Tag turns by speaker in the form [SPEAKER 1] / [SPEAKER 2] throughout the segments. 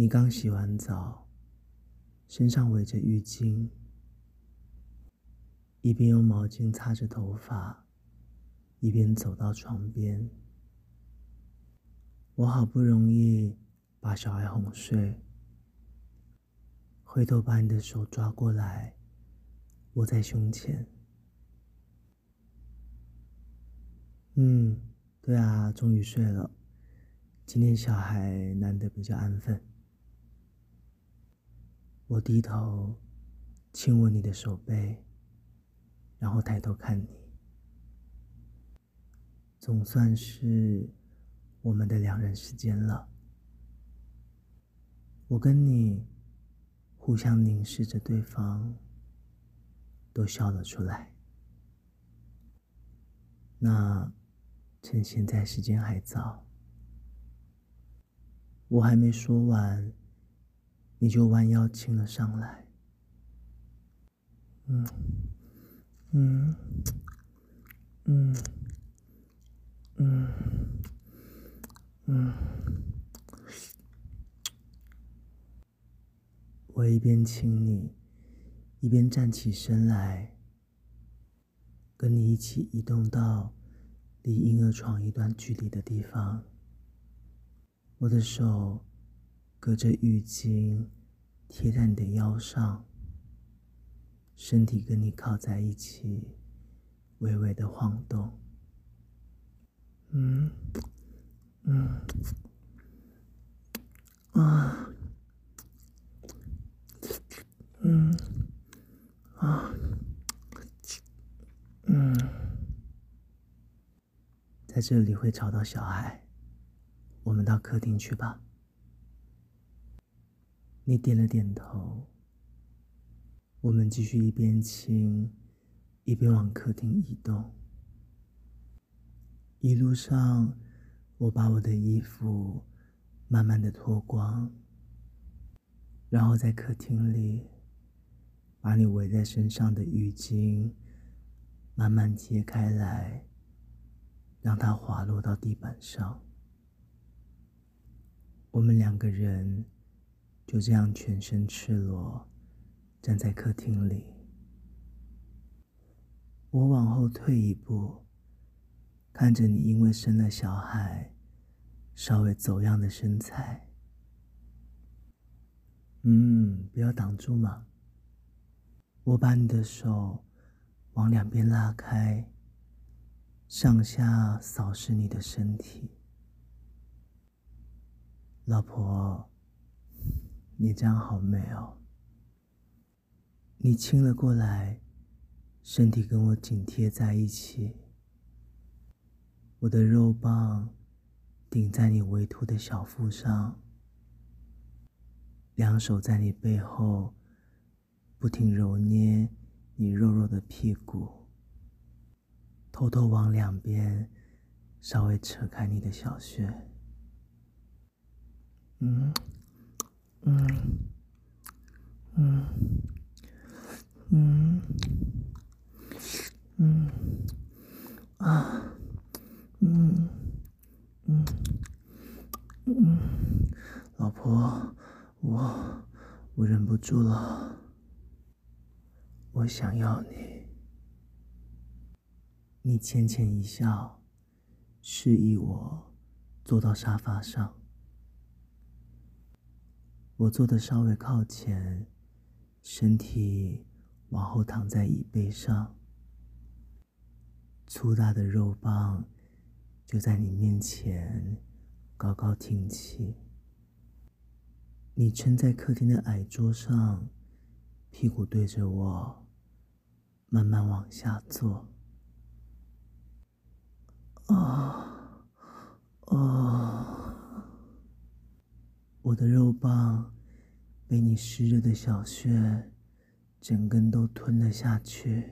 [SPEAKER 1] 你刚洗完澡，身上围着浴巾，一边用毛巾擦着头发，一边走到床边。我好不容易把小孩哄睡，回头把你的手抓过来，握在胸前。嗯，对啊，终于睡了。今天小孩难得比较安分。我低头亲吻你的手背，然后抬头看你，总算是我们的两人时间了。我跟你互相凝视着对方，都笑了出来。那趁现在时间还早，我还没说完。你就弯腰亲了上来，嗯，嗯，嗯，嗯，嗯，我一边亲你，一边站起身来，跟你一起移动到离婴儿床一段距离的地方，我的手。隔着浴巾贴在你的腰上，身体跟你靠在一起，微微的晃动。嗯，嗯，啊，嗯，啊，嗯，在这里会吵到小孩，我们到客厅去吧。你点了点头，我们继续一边亲一边往客厅移动。一路上，我把我的衣服慢慢的脱光，然后在客厅里把你围在身上的浴巾慢慢揭开来，让它滑落到地板上。我们两个人。就这样全身赤裸站在客厅里，我往后退一步，看着你因为生了小孩稍微走样的身材。嗯，不要挡住嘛。我把你的手往两边拉开，上下扫视你的身体，老婆。你这样好美哦！你亲了过来，身体跟我紧贴在一起，我的肉棒顶在你微凸的小腹上，两手在你背后不停揉捏你肉肉的屁股，偷偷往两边稍微扯开你的小穴，嗯。嗯，嗯，嗯，嗯，啊，嗯，嗯，嗯，老婆，我我忍不住了，我想要你。你浅浅一笑，示意我坐到沙发上。我坐的稍微靠前，身体往后躺在椅背上，粗大的肉棒就在你面前高高挺起。你撑在客厅的矮桌上，屁股对着我，慢慢往下坐。啊，啊。我的肉棒被你湿热的小穴整根都吞了下去。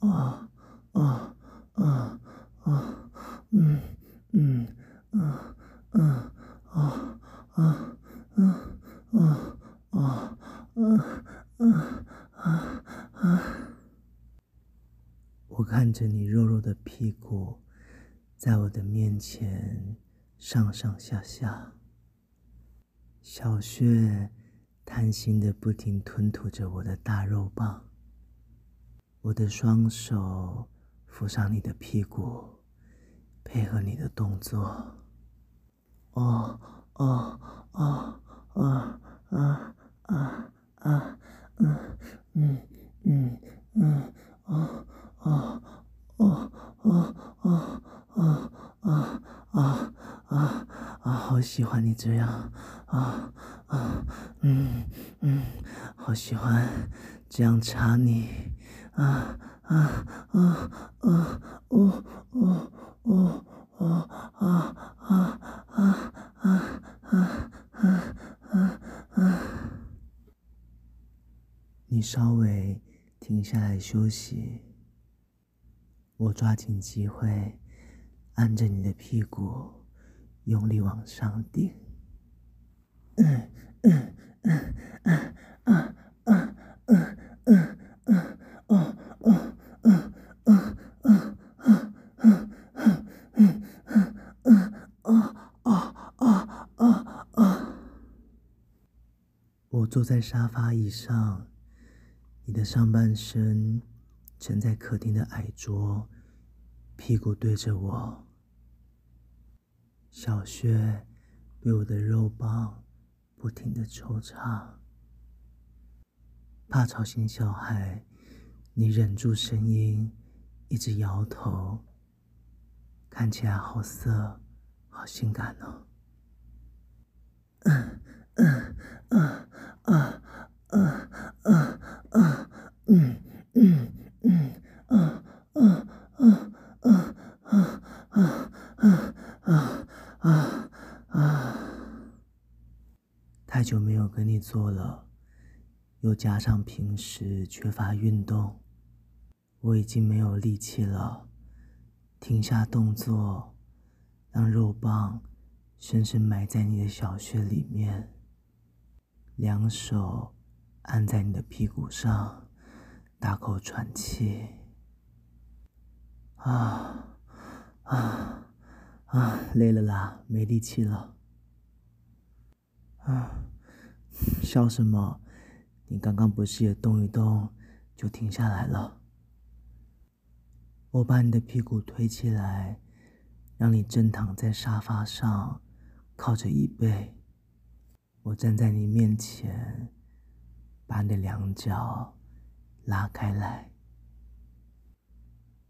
[SPEAKER 1] 啊啊啊啊！嗯嗯啊啊啊啊啊啊啊啊啊啊！我看着你肉肉的屁股，在我的面前上上下下。小穴贪心的不停吞吐着我的大肉棒。我的双手扶上你的屁股，配合你的动作。哦哦哦哦啊啊啊嗯嗯嗯嗯哦哦哦哦哦哦哦啊啊啊！好喜欢你这样。啊啊嗯嗯，好喜欢这样插你啊啊啊啊哦哦哦哦啊啊啊啊啊啊啊啊！你稍微停下来休息，我抓紧机会按着你的屁股。用力往上顶，我坐在沙发椅上，你的上半身沉在客厅的矮桌，屁股对着我，小穴被我的肉棒不停的抽插，怕吵醒小孩，你忍住声音，一直摇头，看起来好色，好性感哦。嗯嗯久没有跟你做了，又加上平时缺乏运动，我已经没有力气了。停下动作，让肉棒深深埋在你的小穴里面，两手按在你的屁股上，大口喘气。啊啊！啊，累了啦，没力气了。啊，笑什么？你刚刚不是也动一动就停下来了？我把你的屁股推起来，让你正躺在沙发上，靠着椅背。我站在你面前，把你的两脚拉开来，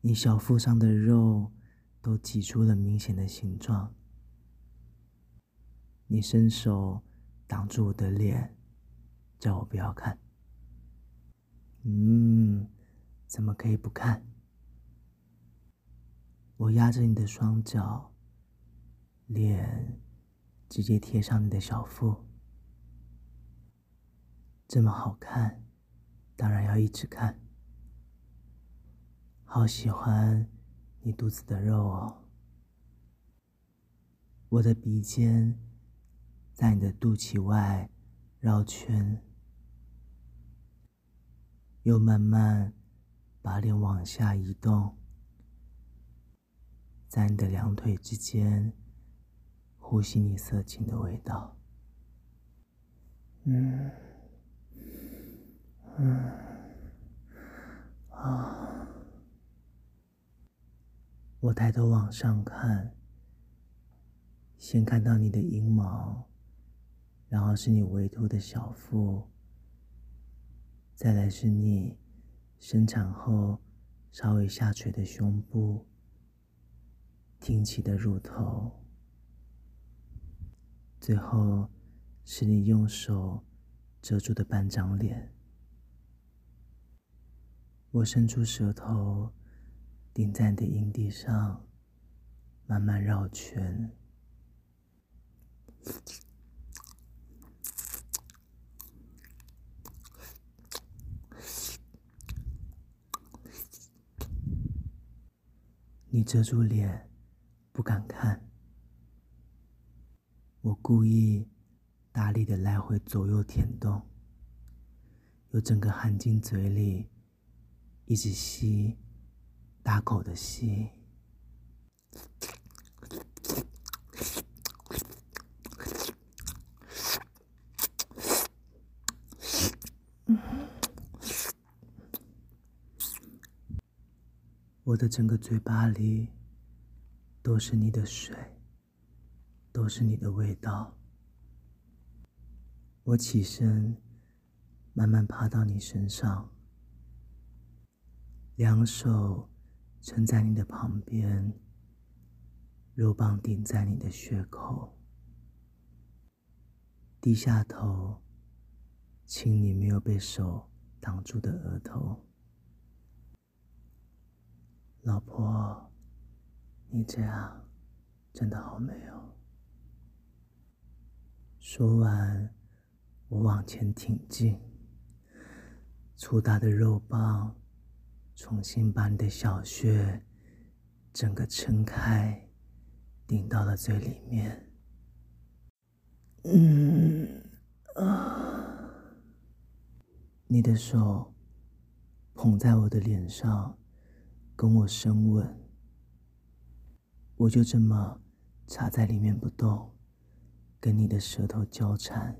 [SPEAKER 1] 你小腹上的肉。都挤出了明显的形状。你伸手挡住我的脸，叫我不要看。嗯，怎么可以不看？我压着你的双脚，脸直接贴上你的小腹，这么好看，当然要一直看。好喜欢。你肚子的肉哦，我的鼻尖在你的肚脐外绕圈，又慢慢把脸往下移动，在你的两腿之间呼吸你色情的味道。嗯，嗯，啊。我抬头往上看，先看到你的阴毛，然后是你微凸的小腹，再来是你生产后稍微下垂的胸部，挺起的乳头，最后是你用手遮住的半张脸。我伸出舌头。顶在你的阴蒂上，慢慢绕圈。你遮住脸，不敢看。我故意大力的来回左右舔动，又整个含进嘴里，一直吸。大口的吸，我的整个嘴巴里都是你的水，都是你的味道。我起身，慢慢趴到你身上，两手撑在你的旁边，肉棒顶在你的穴口，低下头，亲你没有被手挡住的额头。老婆，你这样真的好美哦。说完，我往前挺进，粗大的肉棒重新把你的小穴整个撑开，顶到了最里面。嗯啊，你的手捧在我的脸上。跟我深吻，我就这么插在里面不动，跟你的舌头交缠。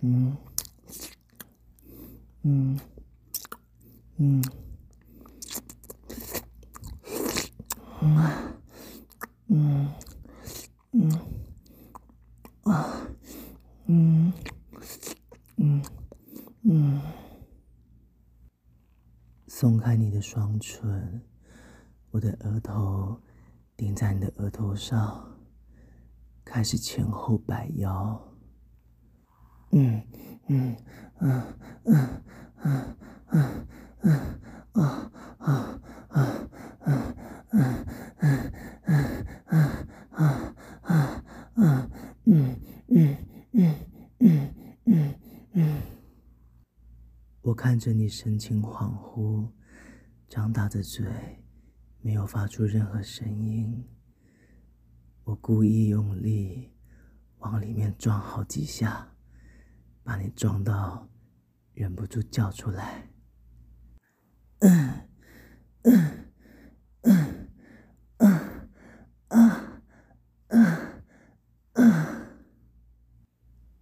[SPEAKER 1] 嗯，嗯，嗯，嗯，嗯，嗯，啊，嗯，嗯，你的双唇，我的额头顶在你的额头上，开始前后摆腰。嗯嗯嗯嗯嗯嗯啊啊啊啊啊啊啊嗯嗯嗯嗯嗯嗯。我看着你神情恍惚。张大着嘴，没有发出任何声音。我故意用力往里面撞好几下，把你撞到忍不住叫出来。嗯嗯嗯嗯嗯嗯嗯。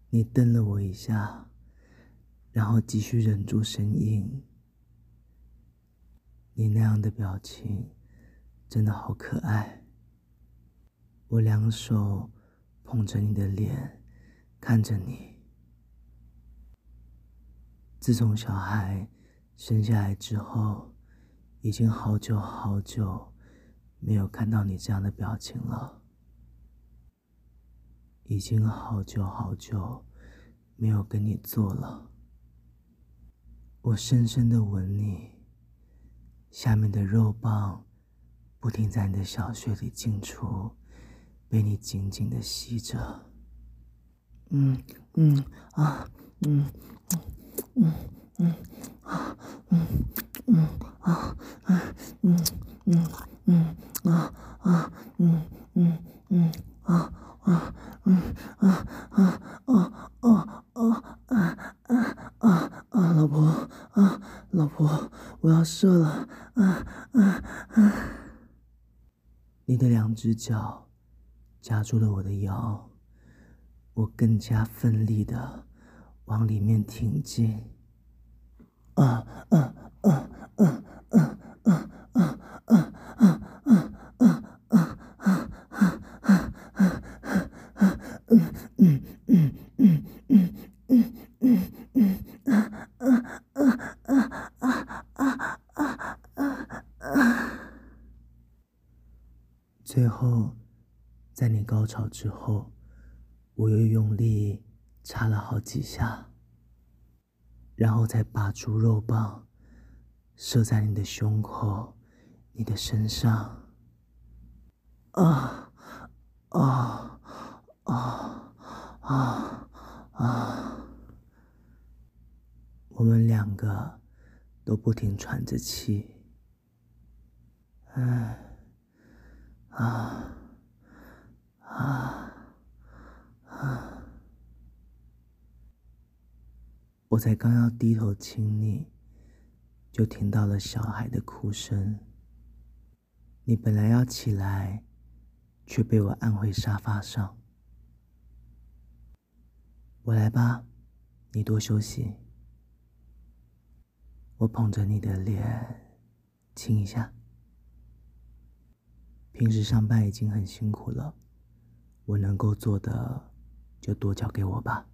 [SPEAKER 1] 你瞪了我一下。然后继续忍住声音。你那样的表情真的好可爱。我两手捧着你的脸，看着你。自从小孩生下来之后，已经好久好久没有看到你这样的表情了。已经好久好久没有跟你做了。我深深的吻你，下面的肉棒不停在你的小穴里进出，被你紧紧的吸着。嗯嗯啊嗯嗯嗯啊嗯嗯啊嗯嗯嗯嗯脚夹住了我的腰，我更加奋力的往里面挺进。啊啊啊啊之后，我又用力插了好几下，然后再拔出肉棒，射在你的胸口、你的身上。啊啊啊啊啊！我们两个都不停喘着气。唉。啊啊啊！我才刚要低头亲你，就听到了小孩的哭声。你本来要起来，却被我按回沙发上。我来吧，你多休息。我捧着你的脸，亲一下。平时上班已经很辛苦了，我能够做的就多交给我吧。